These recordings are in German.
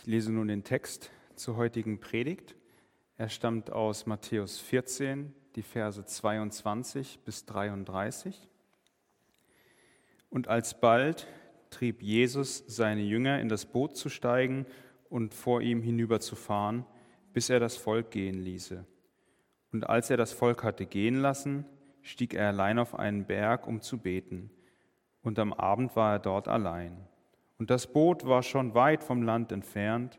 Ich lese nun den Text zur heutigen Predigt. Er stammt aus Matthäus 14, die Verse 22 bis 33. Und alsbald trieb Jesus seine Jünger in das Boot zu steigen und vor ihm hinüberzufahren, bis er das Volk gehen ließe. Und als er das Volk hatte gehen lassen, stieg er allein auf einen Berg, um zu beten. Und am Abend war er dort allein. Und das Boot war schon weit vom Land entfernt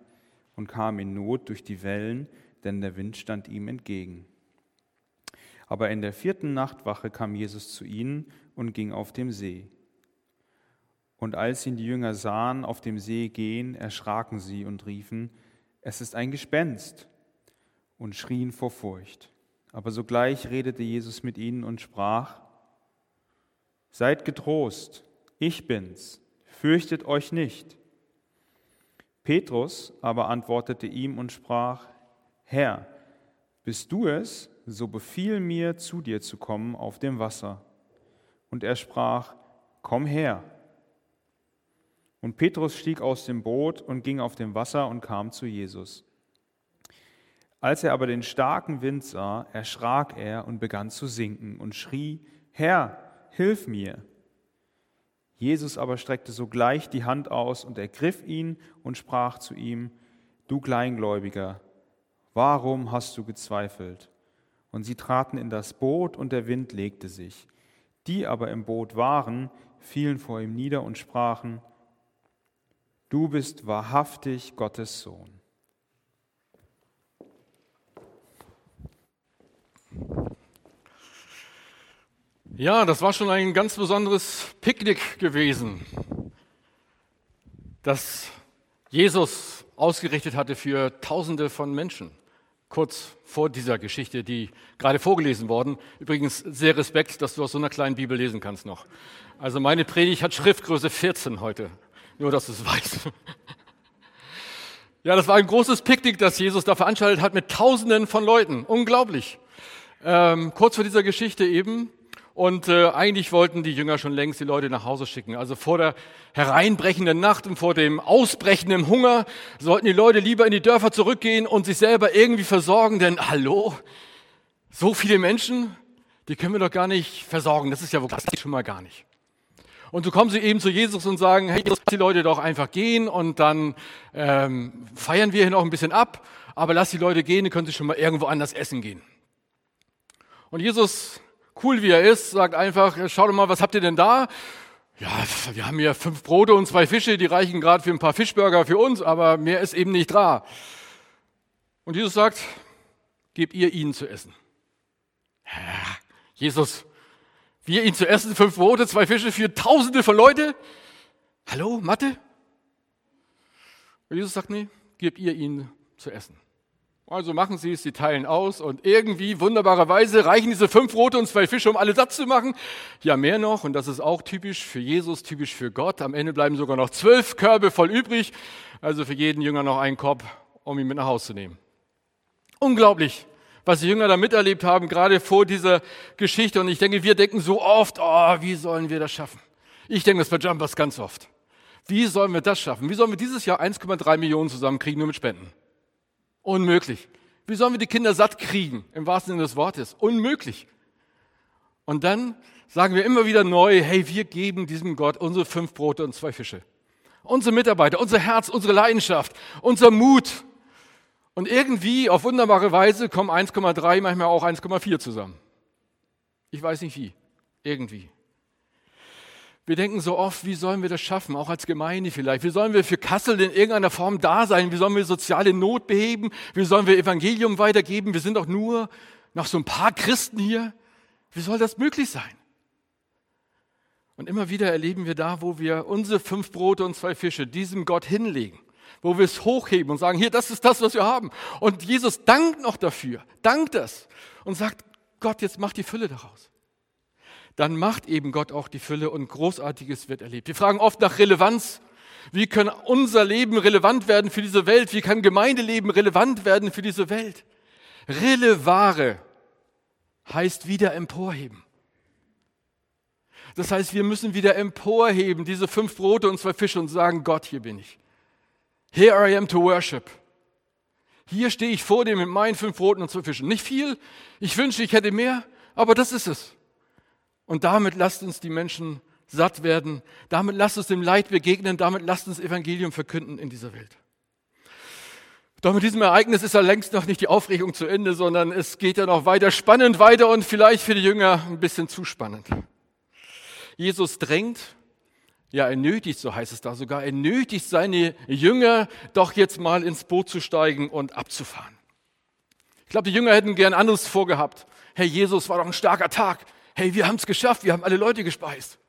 und kam in Not durch die Wellen, denn der Wind stand ihm entgegen. Aber in der vierten Nachtwache kam Jesus zu ihnen und ging auf dem See. Und als ihn die Jünger sahen auf dem See gehen, erschraken sie und riefen, es ist ein Gespenst, und schrien vor Furcht. Aber sogleich redete Jesus mit ihnen und sprach, Seid getrost, ich bin's, fürchtet euch nicht. Petrus aber antwortete ihm und sprach, Herr, bist du es, so befiehl mir, zu dir zu kommen auf dem Wasser. Und er sprach, Komm her. Und Petrus stieg aus dem Boot und ging auf dem Wasser und kam zu Jesus. Als er aber den starken Wind sah, erschrak er und begann zu sinken und schrie, Herr, hilf mir. Jesus aber streckte sogleich die Hand aus und ergriff ihn und sprach zu ihm, Du Kleingläubiger, warum hast du gezweifelt? Und sie traten in das Boot und der Wind legte sich. Die aber im Boot waren, fielen vor ihm nieder und sprachen, Du bist wahrhaftig Gottes Sohn. Ja, das war schon ein ganz besonderes Picknick gewesen, das Jesus ausgerichtet hatte für Tausende von Menschen. Kurz vor dieser Geschichte, die gerade vorgelesen worden. Übrigens sehr Respekt, dass du aus so einer kleinen Bibel lesen kannst noch. Also meine Predigt hat Schriftgröße 14 heute. Nur, dass du es weißt. Ja, das war ein großes Picknick, das Jesus da veranstaltet hat mit Tausenden von Leuten. Unglaublich. Ähm, kurz vor dieser Geschichte eben und äh, eigentlich wollten die Jünger schon längst die Leute nach Hause schicken. Also vor der hereinbrechenden Nacht und vor dem ausbrechenden Hunger sollten die Leute lieber in die Dörfer zurückgehen und sich selber irgendwie versorgen. Denn hallo, so viele Menschen, die können wir doch gar nicht versorgen. Das ist ja wohl das geht schon mal gar nicht. Und so kommen sie eben zu Jesus und sagen, hey, lass die Leute doch einfach gehen und dann ähm, feiern wir hier noch ein bisschen ab, aber lass die Leute gehen, dann können sie schon mal irgendwo anders essen gehen. Und Jesus cool wie er ist, sagt einfach, schau doch mal, was habt ihr denn da? Ja, wir haben hier fünf Brote und zwei Fische, die reichen gerade für ein paar Fischburger für uns, aber mehr ist eben nicht da. Und Jesus sagt, gebt ihr ihnen zu essen. Jesus, wir ihnen zu essen, fünf Brote, zwei Fische für Tausende von Leute? Hallo, Mathe? Und Jesus sagt, nee, gebt ihr ihnen zu essen. Also machen sie es, sie teilen aus und irgendwie wunderbarerweise reichen diese fünf Brote und zwei Fische, um alle satt zu machen. Ja, mehr noch, und das ist auch typisch für Jesus, typisch für Gott. Am Ende bleiben sogar noch zwölf Körbe voll übrig, also für jeden Jünger noch einen Korb, um ihn mit nach Hause zu nehmen. Unglaublich, was die Jünger da miterlebt haben, gerade vor dieser Geschichte. Und ich denke, wir denken so oft, oh, wie sollen wir das schaffen? Ich denke, das bei Jumpers ganz oft. Wie sollen wir das schaffen? Wie sollen wir dieses Jahr 1,3 Millionen zusammenkriegen, nur mit Spenden? Unmöglich. Wie sollen wir die Kinder satt kriegen, im wahrsten Sinne des Wortes? Unmöglich. Und dann sagen wir immer wieder neu, hey, wir geben diesem Gott unsere fünf Brote und zwei Fische. Unsere Mitarbeiter, unser Herz, unsere Leidenschaft, unser Mut. Und irgendwie auf wunderbare Weise kommen 1,3, manchmal auch 1,4 zusammen. Ich weiß nicht wie. Irgendwie. Wir denken so oft, wie sollen wir das schaffen, auch als Gemeinde vielleicht? Wie sollen wir für Kassel in irgendeiner Form da sein? Wie sollen wir soziale Not beheben? Wie sollen wir Evangelium weitergeben? Wir sind doch nur noch so ein paar Christen hier. Wie soll das möglich sein? Und immer wieder erleben wir da, wo wir unsere fünf Brote und zwei Fische diesem Gott hinlegen, wo wir es hochheben und sagen, hier, das ist das, was wir haben. Und Jesus dankt noch dafür, dankt das und sagt, Gott, jetzt mach die Fülle daraus dann macht eben Gott auch die Fülle und Großartiges wird erlebt. Wir fragen oft nach Relevanz. Wie kann unser Leben relevant werden für diese Welt? Wie kann Gemeindeleben relevant werden für diese Welt? Relevare heißt wieder emporheben. Das heißt, wir müssen wieder emporheben, diese fünf Brote und zwei Fische und sagen, Gott, hier bin ich. Here I am to worship. Hier stehe ich vor dir mit meinen fünf Broten und zwei Fischen. Nicht viel, ich wünsche, ich hätte mehr, aber das ist es. Und damit lasst uns die Menschen satt werden. Damit lasst uns dem Leid begegnen. Damit lasst uns Evangelium verkünden in dieser Welt. Doch mit diesem Ereignis ist ja längst noch nicht die Aufregung zu Ende, sondern es geht ja noch weiter spannend weiter und vielleicht für die Jünger ein bisschen zu spannend. Jesus drängt, ja, er nötigt, so heißt es da sogar, er nötigt seine Jünger doch jetzt mal ins Boot zu steigen und abzufahren. Ich glaube, die Jünger hätten gern anderes vorgehabt. Hey, Jesus, war doch ein starker Tag. Hey, wir haben es geschafft, wir haben alle Leute gespeist.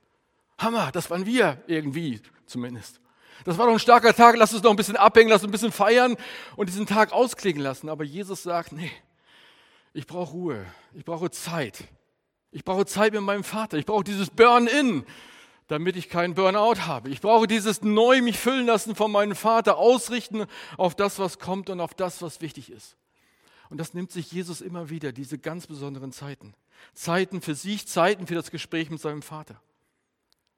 Hammer, das waren wir irgendwie zumindest. Das war doch ein starker Tag, lass uns noch ein bisschen abhängen, lass uns ein bisschen feiern und diesen Tag ausklingen lassen. Aber Jesus sagt, nee, ich brauche Ruhe, ich brauche Zeit. Ich brauche Zeit mit meinem Vater, ich brauche dieses Burn-in, damit ich keinen Burnout habe. Ich brauche dieses neu mich füllen lassen von meinem Vater, ausrichten auf das, was kommt und auf das, was wichtig ist. Und das nimmt sich Jesus immer wieder, diese ganz besonderen Zeiten. Zeiten für sich, Zeiten für das Gespräch mit seinem Vater.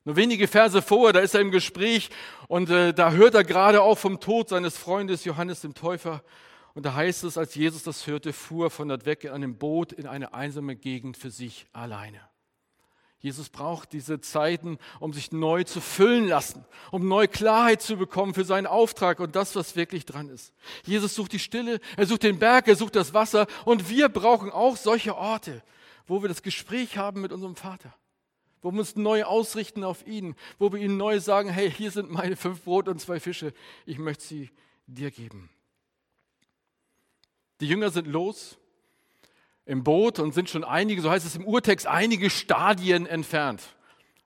Nur wenige Verse vorher, da ist er im Gespräch und äh, da hört er gerade auch vom Tod seines Freundes Johannes dem Täufer. Und da heißt es, als Jesus das hörte, fuhr er von dort weg in einem Boot in eine einsame Gegend für sich alleine. Jesus braucht diese Zeiten, um sich neu zu füllen lassen, um neue Klarheit zu bekommen für seinen Auftrag und das, was wirklich dran ist. Jesus sucht die Stille, er sucht den Berg, er sucht das Wasser und wir brauchen auch solche Orte, wo wir das Gespräch haben mit unserem Vater wo wir uns neu ausrichten auf ihn, wo wir ihm neu sagen, hey, hier sind meine fünf Brot und zwei Fische, ich möchte sie dir geben. Die Jünger sind los im Boot und sind schon einige, so heißt es im Urtext, einige Stadien entfernt.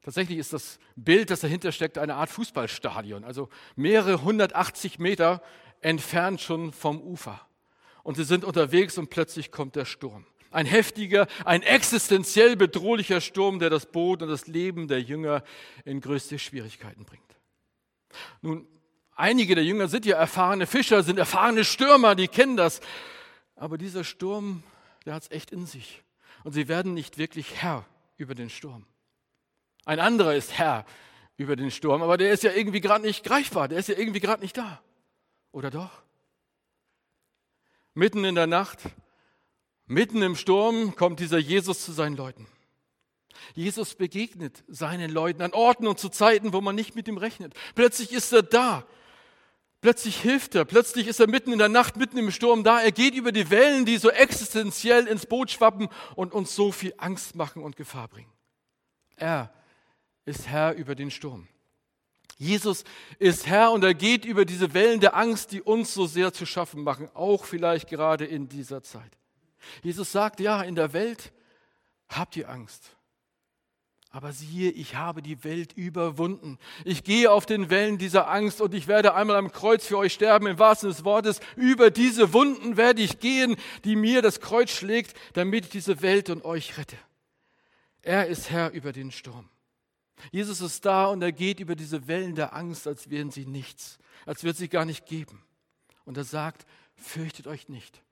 Tatsächlich ist das Bild, das dahinter steckt, eine Art Fußballstadion, also mehrere 180 Meter entfernt schon vom Ufer. Und sie sind unterwegs und plötzlich kommt der Sturm. Ein heftiger, ein existenziell bedrohlicher Sturm, der das Boot und das Leben der Jünger in größte Schwierigkeiten bringt. Nun, einige der Jünger sind ja erfahrene Fischer, sind erfahrene Stürmer, die kennen das. Aber dieser Sturm, der hat es echt in sich. Und sie werden nicht wirklich Herr über den Sturm. Ein anderer ist Herr über den Sturm, aber der ist ja irgendwie gerade nicht greifbar, der ist ja irgendwie gerade nicht da. Oder doch? Mitten in der Nacht Mitten im Sturm kommt dieser Jesus zu seinen Leuten. Jesus begegnet seinen Leuten an Orten und zu Zeiten, wo man nicht mit ihm rechnet. Plötzlich ist er da. Plötzlich hilft er. Plötzlich ist er mitten in der Nacht, mitten im Sturm da. Er geht über die Wellen, die so existenziell ins Boot schwappen und uns so viel Angst machen und Gefahr bringen. Er ist Herr über den Sturm. Jesus ist Herr und er geht über diese Wellen der Angst, die uns so sehr zu schaffen machen, auch vielleicht gerade in dieser Zeit. Jesus sagt, ja, in der Welt habt ihr Angst. Aber siehe, ich habe die Welt überwunden. Ich gehe auf den Wellen dieser Angst und ich werde einmal am Kreuz für euch sterben, im wahrsten des Wortes. Über diese Wunden werde ich gehen, die mir das Kreuz schlägt, damit ich diese Welt und euch rette. Er ist Herr über den Sturm. Jesus ist da und er geht über diese Wellen der Angst, als wären sie nichts, als wird sie gar nicht geben. Und er sagt, fürchtet euch nicht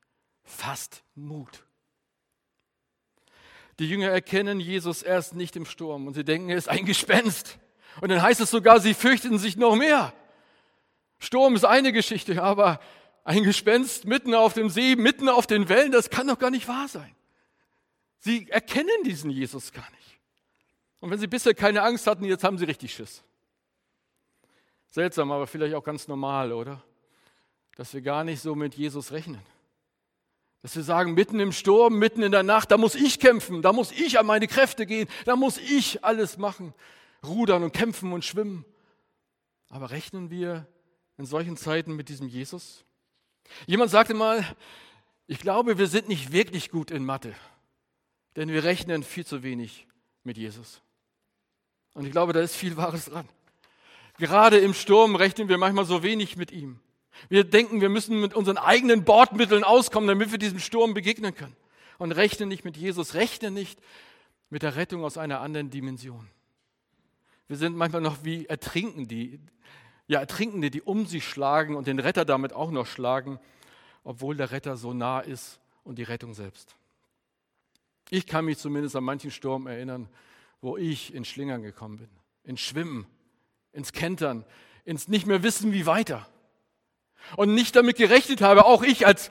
fasst Mut. Die Jünger erkennen Jesus erst nicht im Sturm und sie denken, er ist ein Gespenst. Und dann heißt es sogar, sie fürchten sich noch mehr. Sturm ist eine Geschichte, aber ein Gespenst mitten auf dem See, mitten auf den Wellen, das kann doch gar nicht wahr sein. Sie erkennen diesen Jesus gar nicht. Und wenn sie bisher keine Angst hatten, jetzt haben sie richtig Schiss. Seltsam, aber vielleicht auch ganz normal, oder? Dass wir gar nicht so mit Jesus rechnen. Dass wir sagen, mitten im Sturm, mitten in der Nacht, da muss ich kämpfen, da muss ich an meine Kräfte gehen, da muss ich alles machen, rudern und kämpfen und schwimmen. Aber rechnen wir in solchen Zeiten mit diesem Jesus? Jemand sagte mal, ich glaube, wir sind nicht wirklich gut in Mathe, denn wir rechnen viel zu wenig mit Jesus. Und ich glaube, da ist viel Wahres dran. Gerade im Sturm rechnen wir manchmal so wenig mit ihm. Wir denken, wir müssen mit unseren eigenen Bordmitteln auskommen, damit wir diesem Sturm begegnen können. Und rechne nicht mit Jesus, rechne nicht mit der Rettung aus einer anderen Dimension. Wir sind manchmal noch wie Ertrinkende, die, ja, Ertrinkende, die um sich schlagen und den Retter damit auch noch schlagen, obwohl der Retter so nah ist und die Rettung selbst. Ich kann mich zumindest an manchen Sturm erinnern, wo ich in Schlingern gekommen bin, ins Schwimmen, ins Kentern, ins nicht mehr wissen, wie weiter. Und nicht damit gerechnet habe, auch ich als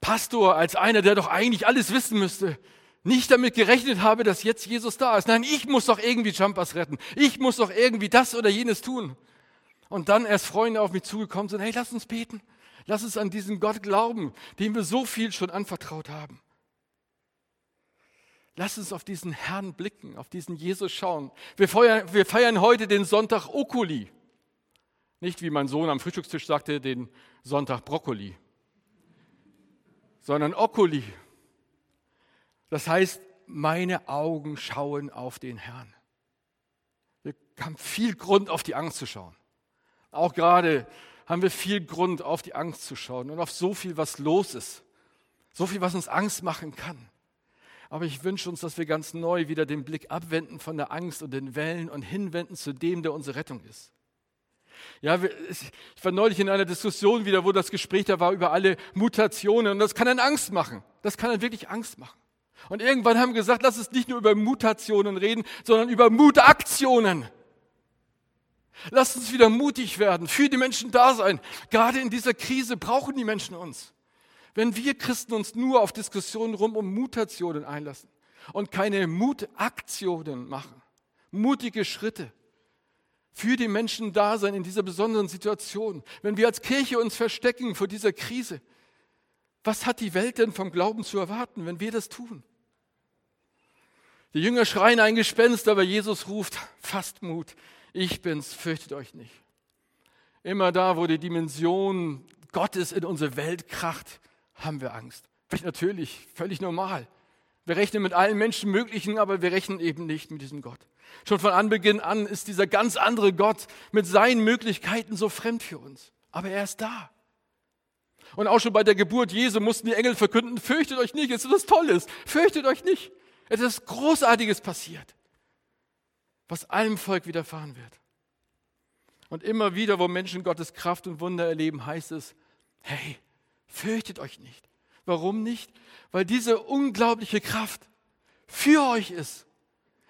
Pastor, als einer, der doch eigentlich alles wissen müsste, nicht damit gerechnet habe, dass jetzt Jesus da ist. Nein, ich muss doch irgendwie Jumpers retten. Ich muss doch irgendwie das oder jenes tun. Und dann erst Freunde auf mich zugekommen sind, hey, lass uns beten. Lass uns an diesen Gott glauben, dem wir so viel schon anvertraut haben. Lass uns auf diesen Herrn blicken, auf diesen Jesus schauen. Wir feiern, wir feiern heute den Sonntag Okuli. Nicht wie mein Sohn am Frühstückstisch sagte, den Sonntag Brokkoli, sondern Okuli. Das heißt, meine Augen schauen auf den Herrn. Wir haben viel Grund, auf die Angst zu schauen. Auch gerade haben wir viel Grund, auf die Angst zu schauen und auf so viel, was los ist. So viel, was uns Angst machen kann. Aber ich wünsche uns, dass wir ganz neu wieder den Blick abwenden von der Angst und den Wellen und hinwenden zu dem, der unsere Rettung ist. Ja, ich war neulich in einer Diskussion wieder, wo das Gespräch da war über alle Mutationen und das kann einen Angst machen. Das kann einen wirklich Angst machen. Und irgendwann haben wir gesagt, lass uns nicht nur über Mutationen reden, sondern über Mutaktionen. Lass uns wieder mutig werden, für die Menschen da sein. Gerade in dieser Krise brauchen die Menschen uns. Wenn wir Christen uns nur auf Diskussionen rum um Mutationen einlassen und keine Mutaktionen machen, mutige Schritte, für die Menschen da sein in dieser besonderen Situation, wenn wir als Kirche uns verstecken vor dieser Krise, was hat die Welt denn vom Glauben zu erwarten, wenn wir das tun? Die Jünger schreien ein Gespenst, aber Jesus ruft, fasst Mut, ich bin's, fürchtet euch nicht. Immer da, wo die Dimension Gottes in unsere Welt kracht, haben wir Angst. Natürlich, völlig normal. Wir rechnen mit allen Menschen möglichen, aber wir rechnen eben nicht mit diesem Gott. Schon von Anbeginn an ist dieser ganz andere Gott mit seinen Möglichkeiten so fremd für uns. Aber er ist da. Und auch schon bei der Geburt Jesu mussten die Engel verkünden, fürchtet euch nicht, es ist was Tolles, fürchtet euch nicht. Ist Großartiges passiert, was allem Volk widerfahren wird. Und immer wieder, wo Menschen Gottes Kraft und Wunder erleben, heißt es, hey, fürchtet euch nicht. Warum nicht? Weil diese unglaubliche Kraft für euch ist.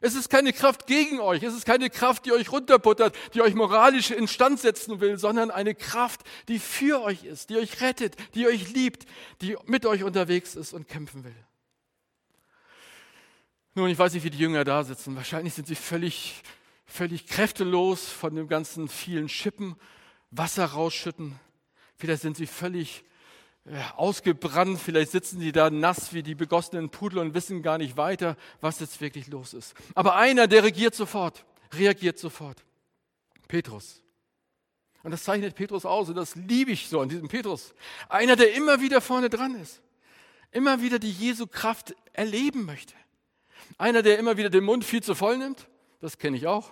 Es ist keine Kraft gegen euch, es ist keine Kraft, die euch runterbuttert, die euch moralisch instand setzen will, sondern eine Kraft, die für euch ist, die euch rettet, die euch liebt, die mit euch unterwegs ist und kämpfen will. Nun, ich weiß nicht, wie die Jünger da sitzen. Wahrscheinlich sind sie völlig, völlig kräftelos von dem ganzen vielen Schippen, Wasser rausschütten. Vielleicht sind sie völlig ausgebrannt, vielleicht sitzen die da nass wie die begossenen Pudel und wissen gar nicht weiter, was jetzt wirklich los ist. Aber einer, der regiert sofort, reagiert sofort. Petrus. Und das zeichnet Petrus aus und das liebe ich so an diesem Petrus. Einer, der immer wieder vorne dran ist, immer wieder die Jesu Kraft erleben möchte. Einer, der immer wieder den Mund viel zu voll nimmt, das kenne ich auch,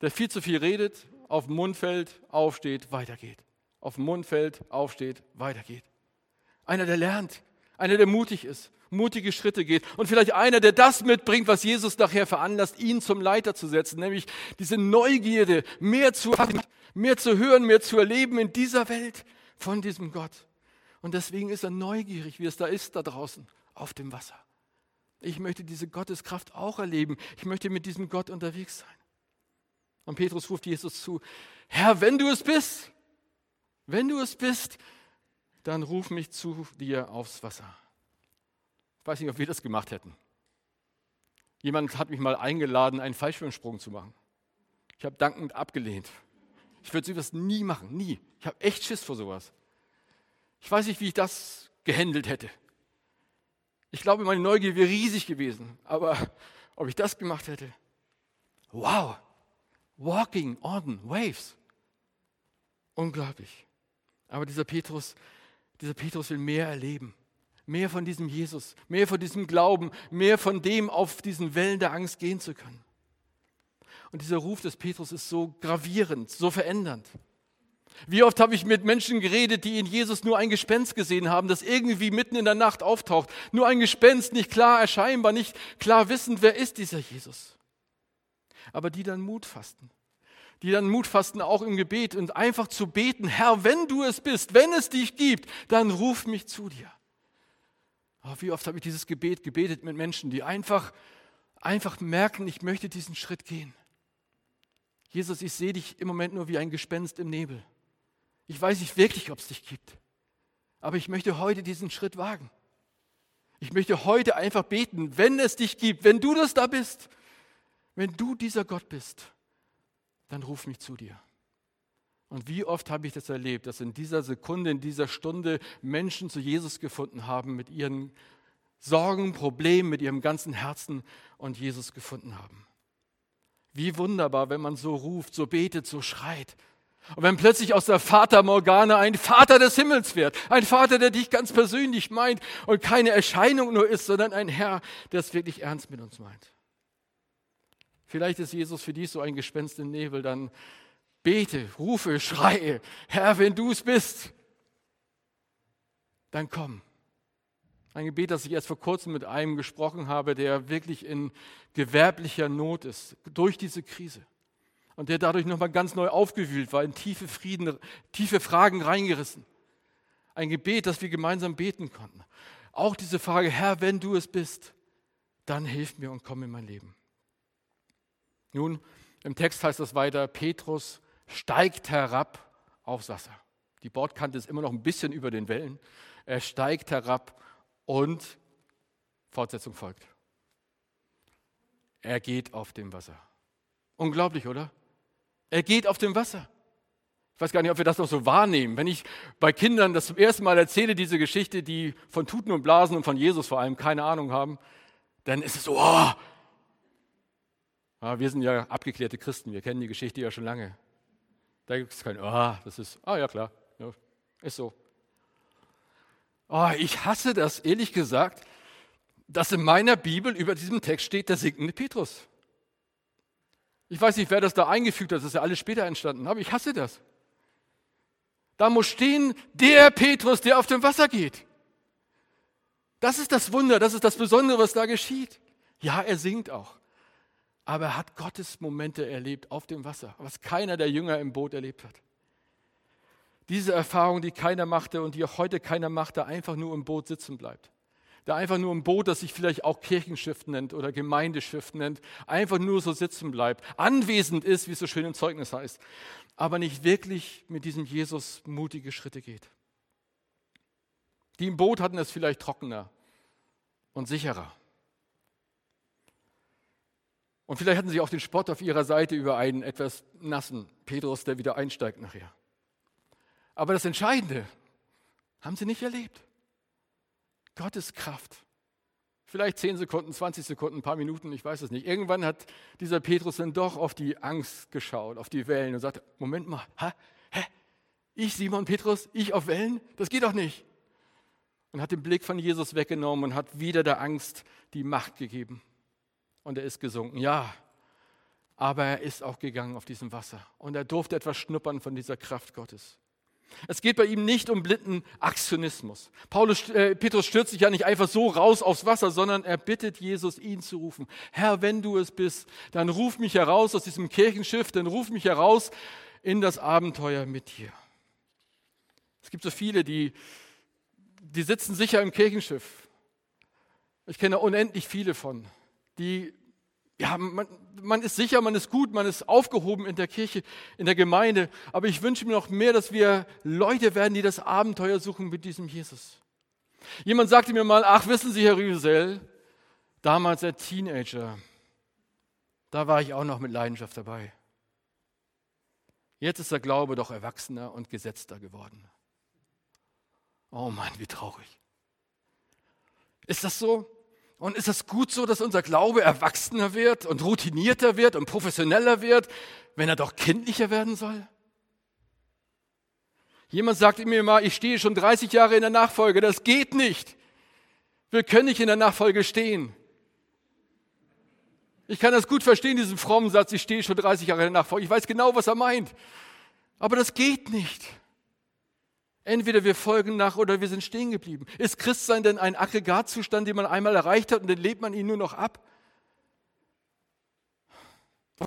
der viel zu viel redet, auf den Mund fällt, aufsteht, weitergeht auf den Mund fällt, aufsteht, weitergeht. Einer, der lernt, einer, der mutig ist, mutige Schritte geht und vielleicht einer, der das mitbringt, was Jesus nachher veranlasst, ihn zum Leiter zu setzen, nämlich diese Neugierde, mehr zu, mehr zu hören, mehr zu erleben in dieser Welt von diesem Gott. Und deswegen ist er neugierig, wie es da ist, da draußen auf dem Wasser. Ich möchte diese Gotteskraft auch erleben. Ich möchte mit diesem Gott unterwegs sein. Und Petrus ruft Jesus zu, Herr, wenn du es bist, wenn du es bist, dann ruf mich zu dir aufs Wasser. Ich weiß nicht, ob wir das gemacht hätten. Jemand hat mich mal eingeladen, einen Fallschirmsprung zu machen. Ich habe dankend abgelehnt. Ich würde sowas nie machen, nie. Ich habe echt Schiss vor sowas. Ich weiß nicht, wie ich das gehandelt hätte. Ich glaube, meine Neugier wäre riesig gewesen. Aber ob ich das gemacht hätte? Wow! Walking on waves. Unglaublich. Aber dieser Petrus, dieser Petrus will mehr erleben. Mehr von diesem Jesus, mehr von diesem Glauben, mehr von dem, auf diesen Wellen der Angst gehen zu können. Und dieser Ruf des Petrus ist so gravierend, so verändernd. Wie oft habe ich mit Menschen geredet, die in Jesus nur ein Gespenst gesehen haben, das irgendwie mitten in der Nacht auftaucht. Nur ein Gespenst, nicht klar erscheinbar, nicht klar wissend, wer ist dieser Jesus. Aber die dann Mut fasten die dann Mut fassen, auch im Gebet und einfach zu beten, Herr, wenn du es bist, wenn es dich gibt, dann ruf mich zu dir. Oh, wie oft habe ich dieses Gebet gebetet mit Menschen, die einfach, einfach merken, ich möchte diesen Schritt gehen. Jesus, ich sehe dich im Moment nur wie ein Gespenst im Nebel. Ich weiß nicht wirklich, ob es dich gibt. Aber ich möchte heute diesen Schritt wagen. Ich möchte heute einfach beten, wenn es dich gibt, wenn du das da bist, wenn du dieser Gott bist, dann ruf mich zu dir. Und wie oft habe ich das erlebt, dass in dieser Sekunde, in dieser Stunde Menschen zu Jesus gefunden haben mit ihren Sorgen, Problemen, mit ihrem ganzen Herzen und Jesus gefunden haben. Wie wunderbar, wenn man so ruft, so betet, so schreit. Und wenn plötzlich aus der Vater Morgana ein Vater des Himmels wird, ein Vater, der dich ganz persönlich meint und keine Erscheinung nur ist, sondern ein Herr, der es wirklich ernst mit uns meint. Vielleicht ist Jesus für dich so ein Gespenst im Nebel, dann bete, rufe, schreie, Herr, wenn du es bist, dann komm. Ein Gebet, das ich erst vor kurzem mit einem gesprochen habe, der wirklich in gewerblicher Not ist, durch diese Krise. Und der dadurch nochmal ganz neu aufgewühlt war, in tiefe Frieden, tiefe Fragen reingerissen. Ein Gebet, das wir gemeinsam beten konnten. Auch diese Frage, Herr, wenn du es bist, dann hilf mir und komm in mein Leben. Nun, im Text heißt es weiter, Petrus steigt herab aufs Wasser. Die Bordkante ist immer noch ein bisschen über den Wellen. Er steigt herab und Fortsetzung folgt. Er geht auf dem Wasser. Unglaublich, oder? Er geht auf dem Wasser. Ich weiß gar nicht, ob wir das noch so wahrnehmen. Wenn ich bei Kindern das zum ersten Mal erzähle, diese Geschichte, die von Tuten und Blasen und von Jesus vor allem keine Ahnung haben, dann ist es so, oh. Ja, wir sind ja abgeklärte Christen, wir kennen die Geschichte ja schon lange. Da gibt es kein, ah, oh, das ist, ah ja klar, ja, ist so. Oh, ich hasse das, ehrlich gesagt, dass in meiner Bibel über diesem Text steht, der sinkende Petrus. Ich weiß nicht, wer das da eingefügt hat, das ist ja alles später entstanden, aber ich hasse das. Da muss stehen, der Petrus, der auf dem Wasser geht. Das ist das Wunder, das ist das Besondere, was da geschieht. Ja, er singt auch. Aber er hat Gottes Momente erlebt auf dem Wasser, was keiner der Jünger im Boot erlebt hat. Diese Erfahrung, die keiner machte und die auch heute keiner macht, der einfach nur im Boot sitzen bleibt. Der einfach nur im Boot, das sich vielleicht auch Kirchenschiff nennt oder Gemeindeschiff nennt, einfach nur so sitzen bleibt, anwesend ist, wie es so schön im Zeugnis heißt, aber nicht wirklich mit diesem Jesus mutige Schritte geht. Die im Boot hatten es vielleicht trockener und sicherer. Und vielleicht hatten sie auch den Spott auf ihrer Seite über einen etwas nassen Petrus, der wieder einsteigt nachher. Aber das Entscheidende haben sie nicht erlebt. Gottes Kraft. Vielleicht 10 Sekunden, 20 Sekunden, ein paar Minuten, ich weiß es nicht. Irgendwann hat dieser Petrus dann doch auf die Angst geschaut, auf die Wellen und sagte, Moment mal, hä? hä? Ich, Simon Petrus, ich auf Wellen? Das geht doch nicht. Und hat den Blick von Jesus weggenommen und hat wieder der Angst die Macht gegeben. Und er ist gesunken. Ja, aber er ist auch gegangen auf diesem Wasser. Und er durfte etwas schnuppern von dieser Kraft Gottes. Es geht bei ihm nicht um blinden Aktionismus. Paulus, äh, Petrus stürzt sich ja nicht einfach so raus aufs Wasser, sondern er bittet Jesus, ihn zu rufen. Herr, wenn du es bist, dann ruf mich heraus aus diesem Kirchenschiff, dann ruf mich heraus in das Abenteuer mit dir. Es gibt so viele, die, die sitzen sicher im Kirchenschiff. Ich kenne unendlich viele von, die ja, man, man ist sicher, man ist gut, man ist aufgehoben in der Kirche, in der Gemeinde. Aber ich wünsche mir noch mehr, dass wir Leute werden, die das Abenteuer suchen mit diesem Jesus. Jemand sagte mir mal, ach, wissen Sie, Herr Rüsel, damals als Teenager, da war ich auch noch mit Leidenschaft dabei. Jetzt ist der Glaube doch erwachsener und gesetzter geworden. Oh Mann, wie traurig. Ist das so? Und ist es gut so, dass unser Glaube erwachsener wird und routinierter wird und professioneller wird, wenn er doch kindlicher werden soll? Jemand sagte mir mal, ich stehe schon 30 Jahre in der Nachfolge. Das geht nicht. Wir können nicht in der Nachfolge stehen. Ich kann das gut verstehen, diesen frommen Satz, ich stehe schon 30 Jahre in der Nachfolge. Ich weiß genau, was er meint. Aber das geht nicht. Entweder wir folgen nach oder wir sind stehen geblieben. Ist Christsein denn ein Aggregatzustand, den man einmal erreicht hat und dann lebt man ihn nur noch ab?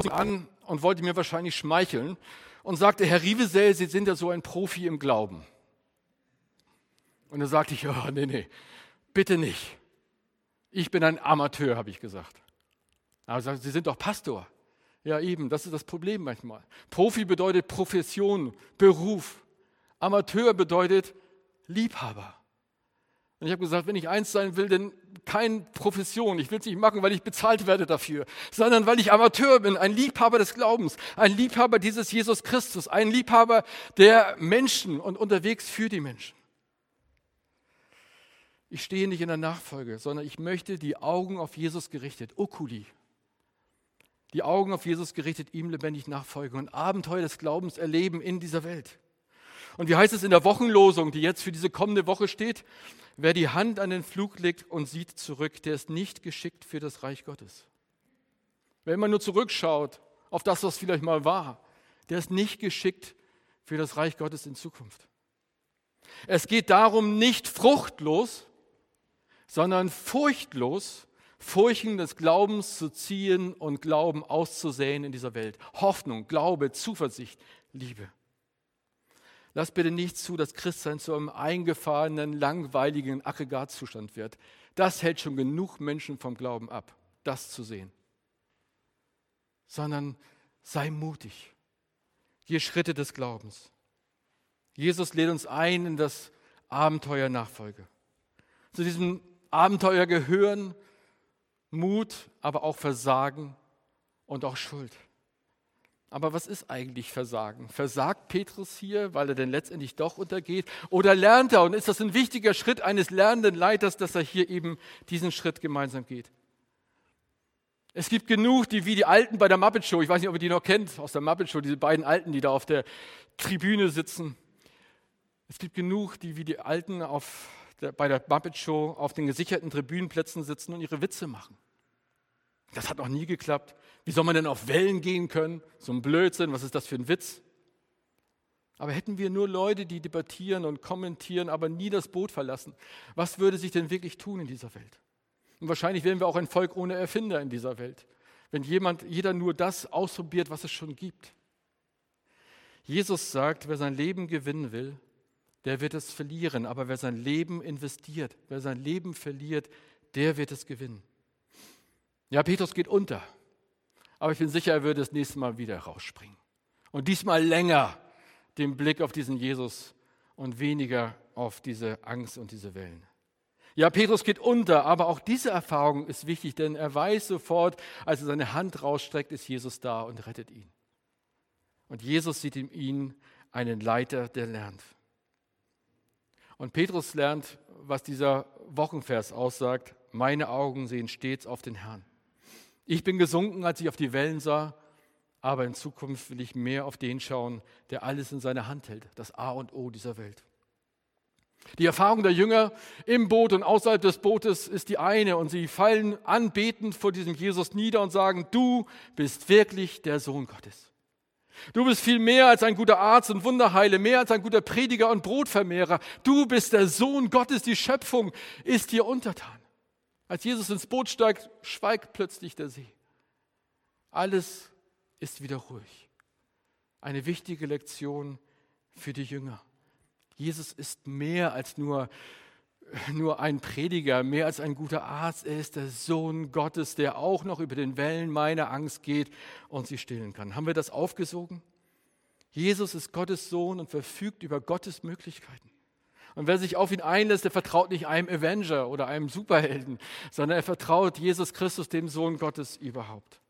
an und wollte mir wahrscheinlich schmeicheln und sagte, Herr Rivesell, Sie sind ja so ein Profi im Glauben. Und dann sagte ich, oh, nee, nee, bitte nicht. Ich bin ein Amateur, habe ich gesagt. Aber er sagte, Sie sind doch Pastor. Ja, eben, das ist das Problem manchmal. Profi bedeutet Profession, Beruf. Amateur bedeutet Liebhaber. Und ich habe gesagt, wenn ich eins sein will, dann keine Profession. Ich will es nicht machen, weil ich bezahlt werde dafür, sondern weil ich Amateur bin, ein Liebhaber des Glaubens, ein Liebhaber dieses Jesus Christus, ein Liebhaber der Menschen und unterwegs für die Menschen. Ich stehe nicht in der Nachfolge, sondern ich möchte die Augen auf Jesus gerichtet, Okuli, die Augen auf Jesus gerichtet, ihm lebendig nachfolgen und Abenteuer des Glaubens erleben in dieser Welt. Und wie heißt es in der Wochenlosung, die jetzt für diese kommende Woche steht? Wer die Hand an den Flug legt und sieht zurück, der ist nicht geschickt für das Reich Gottes. Wer immer nur zurückschaut auf das, was vielleicht mal war, der ist nicht geschickt für das Reich Gottes in Zukunft. Es geht darum, nicht fruchtlos, sondern furchtlos Furchen des Glaubens zu ziehen und Glauben auszusäen in dieser Welt. Hoffnung, Glaube, Zuversicht, Liebe. Lass bitte nicht zu, dass Christsein zu einem eingefahrenen, langweiligen Aggregatzustand wird. Das hält schon genug Menschen vom Glauben ab, das zu sehen. Sondern sei mutig. Geh Schritte des Glaubens. Jesus lädt uns ein in das Abenteuer Nachfolge. Zu diesem Abenteuer gehören Mut, aber auch Versagen und auch Schuld. Aber was ist eigentlich Versagen? Versagt Petrus hier, weil er denn letztendlich doch untergeht? Oder lernt er? Und ist das ein wichtiger Schritt eines lernenden Leiters, dass er hier eben diesen Schritt gemeinsam geht? Es gibt genug, die wie die Alten bei der Muppet Show, ich weiß nicht, ob ihr die noch kennt, aus der Muppet Show, diese beiden Alten, die da auf der Tribüne sitzen. Es gibt genug, die wie die Alten auf der, bei der Muppet Show auf den gesicherten Tribünenplätzen sitzen und ihre Witze machen. Das hat noch nie geklappt. Wie soll man denn auf Wellen gehen können? So ein Blödsinn, was ist das für ein Witz? Aber hätten wir nur Leute, die debattieren und kommentieren, aber nie das Boot verlassen, was würde sich denn wirklich tun in dieser Welt? Und wahrscheinlich wären wir auch ein Volk ohne Erfinder in dieser Welt, wenn jemand, jeder nur das ausprobiert, was es schon gibt. Jesus sagt, wer sein Leben gewinnen will, der wird es verlieren. Aber wer sein Leben investiert, wer sein Leben verliert, der wird es gewinnen. Ja, Petrus geht unter. Aber ich bin sicher, er wird das nächste Mal wieder rausspringen. Und diesmal länger den Blick auf diesen Jesus und weniger auf diese Angst und diese Wellen. Ja, Petrus geht unter, aber auch diese Erfahrung ist wichtig, denn er weiß sofort, als er seine Hand rausstreckt, ist Jesus da und rettet ihn. Und Jesus sieht in ihm einen Leiter, der lernt. Und Petrus lernt, was dieser Wochenvers aussagt. Meine Augen sehen stets auf den Herrn. Ich bin gesunken, als ich auf die Wellen sah, aber in Zukunft will ich mehr auf den schauen, der alles in seiner Hand hält, das A und O dieser Welt. Die Erfahrung der Jünger im Boot und außerhalb des Bootes ist die eine und sie fallen anbetend vor diesem Jesus nieder und sagen, du bist wirklich der Sohn Gottes. Du bist viel mehr als ein guter Arzt und Wunderheile, mehr als ein guter Prediger und Brotvermehrer. Du bist der Sohn Gottes, die Schöpfung ist dir untertan. Als Jesus ins Boot steigt, schweigt plötzlich der See. Alles ist wieder ruhig. Eine wichtige Lektion für die Jünger. Jesus ist mehr als nur nur ein Prediger, mehr als ein guter Arzt. Er ist der Sohn Gottes, der auch noch über den Wellen meiner Angst geht und sie stillen kann. Haben wir das aufgesogen? Jesus ist Gottes Sohn und verfügt über Gottes Möglichkeiten. Und wer sich auf ihn einlässt, der vertraut nicht einem Avenger oder einem Superhelden, sondern er vertraut Jesus Christus, dem Sohn Gottes überhaupt.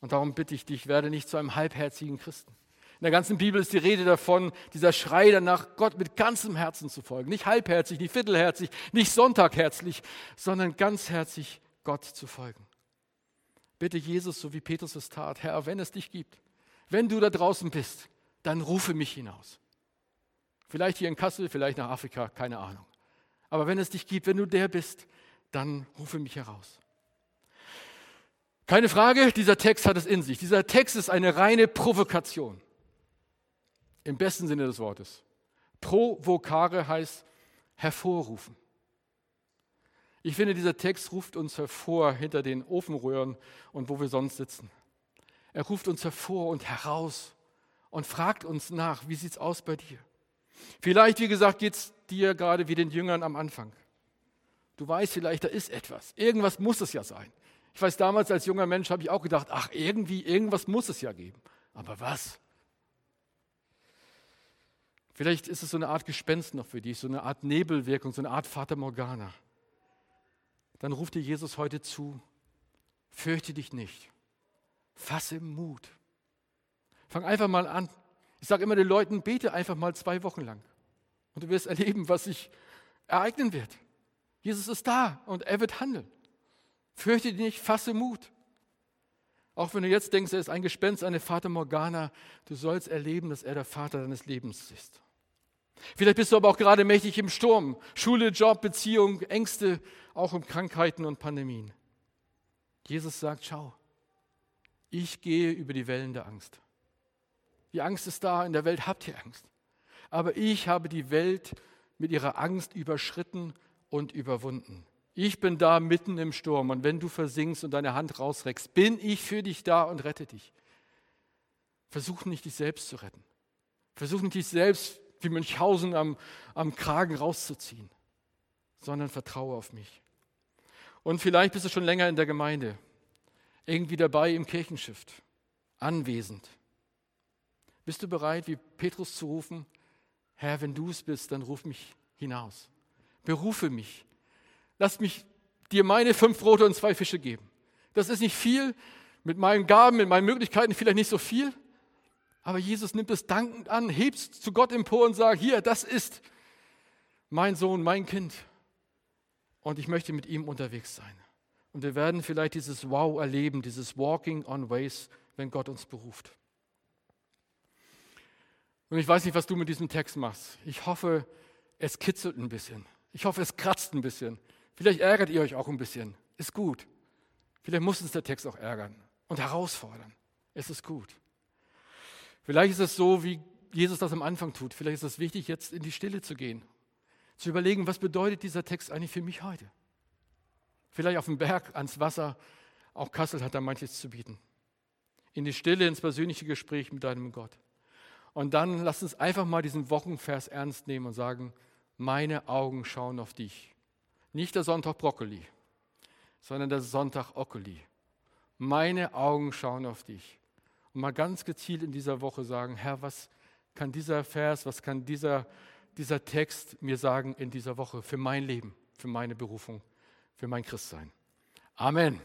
Und darum bitte ich dich, werde nicht zu einem halbherzigen Christen. In der ganzen Bibel ist die Rede davon, dieser Schrei danach, Gott mit ganzem Herzen zu folgen. Nicht halbherzig, nicht viertelherzig, nicht sonntagherzig, sondern ganzherzig Gott zu folgen. Bitte Jesus, so wie Petrus es tat, Herr, wenn es dich gibt, wenn du da draußen bist, dann rufe mich hinaus. Vielleicht hier in Kassel, vielleicht nach Afrika, keine Ahnung. Aber wenn es dich gibt, wenn du der bist, dann rufe mich heraus. Keine Frage, dieser Text hat es in sich. Dieser Text ist eine reine Provokation. Im besten Sinne des Wortes. Provokare heißt hervorrufen. Ich finde, dieser Text ruft uns hervor hinter den Ofenröhren und wo wir sonst sitzen. Er ruft uns hervor und heraus und fragt uns nach, wie sieht es aus bei dir? Vielleicht, wie gesagt, geht es dir gerade wie den Jüngern am Anfang. Du weißt vielleicht, da ist etwas. Irgendwas muss es ja sein. Ich weiß, damals als junger Mensch habe ich auch gedacht, ach, irgendwie, irgendwas muss es ja geben. Aber was? Vielleicht ist es so eine Art Gespenst noch für dich, so eine Art Nebelwirkung, so eine Art Vater Morgana. Dann ruft dir Jesus heute zu, fürchte dich nicht, fasse Mut. Fang einfach mal an. Ich sage immer den Leuten, bete einfach mal zwei Wochen lang. Und du wirst erleben, was sich ereignen wird. Jesus ist da und er wird handeln. Fürchte dich nicht, fasse Mut. Auch wenn du jetzt denkst, er ist ein Gespenst, eine Vater Morgana, du sollst erleben, dass er der Vater deines Lebens ist. Vielleicht bist du aber auch gerade mächtig im Sturm. Schule, Job, Beziehung, Ängste, auch um Krankheiten und Pandemien. Jesus sagt, schau, ich gehe über die Wellen der Angst. Die Angst ist da, in der Welt habt ihr Angst. Aber ich habe die Welt mit ihrer Angst überschritten und überwunden. Ich bin da mitten im Sturm und wenn du versinkst und deine Hand rausreckst, bin ich für dich da und rette dich. Versuch nicht, dich selbst zu retten. Versuch nicht, dich selbst wie Münchhausen am, am Kragen rauszuziehen, sondern vertraue auf mich. Und vielleicht bist du schon länger in der Gemeinde, irgendwie dabei im Kirchenschiff, anwesend. Bist du bereit, wie Petrus zu rufen, Herr, wenn du es bist, dann ruf mich hinaus. Berufe mich. Lass mich dir meine fünf Brote und zwei Fische geben. Das ist nicht viel, mit meinen Gaben, mit meinen Möglichkeiten vielleicht nicht so viel, aber Jesus nimmt es dankend an, hebt es zu Gott empor und sagt, hier, das ist mein Sohn, mein Kind. Und ich möchte mit ihm unterwegs sein. Und wir werden vielleicht dieses Wow erleben, dieses Walking on Ways, wenn Gott uns beruft. Und ich weiß nicht, was du mit diesem Text machst. Ich hoffe, es kitzelt ein bisschen. Ich hoffe, es kratzt ein bisschen. Vielleicht ärgert ihr euch auch ein bisschen. Ist gut. Vielleicht muss uns der Text auch ärgern und herausfordern. Es ist gut. Vielleicht ist es so, wie Jesus das am Anfang tut. Vielleicht ist es wichtig, jetzt in die Stille zu gehen, zu überlegen, was bedeutet dieser Text eigentlich für mich heute. Vielleicht auf dem Berg, ans Wasser. Auch Kassel hat da manches zu bieten. In die Stille, ins persönliche Gespräch mit deinem Gott. Und dann lass uns einfach mal diesen Wochenvers ernst nehmen und sagen, meine Augen schauen auf dich. Nicht der Sonntag Brokkoli, sondern der Sonntag Okkoli. Meine Augen schauen auf dich und mal ganz gezielt in dieser Woche sagen, Herr, was kann dieser Vers, was kann dieser, dieser Text mir sagen in dieser Woche für mein Leben, für meine Berufung, für mein Christsein. Amen.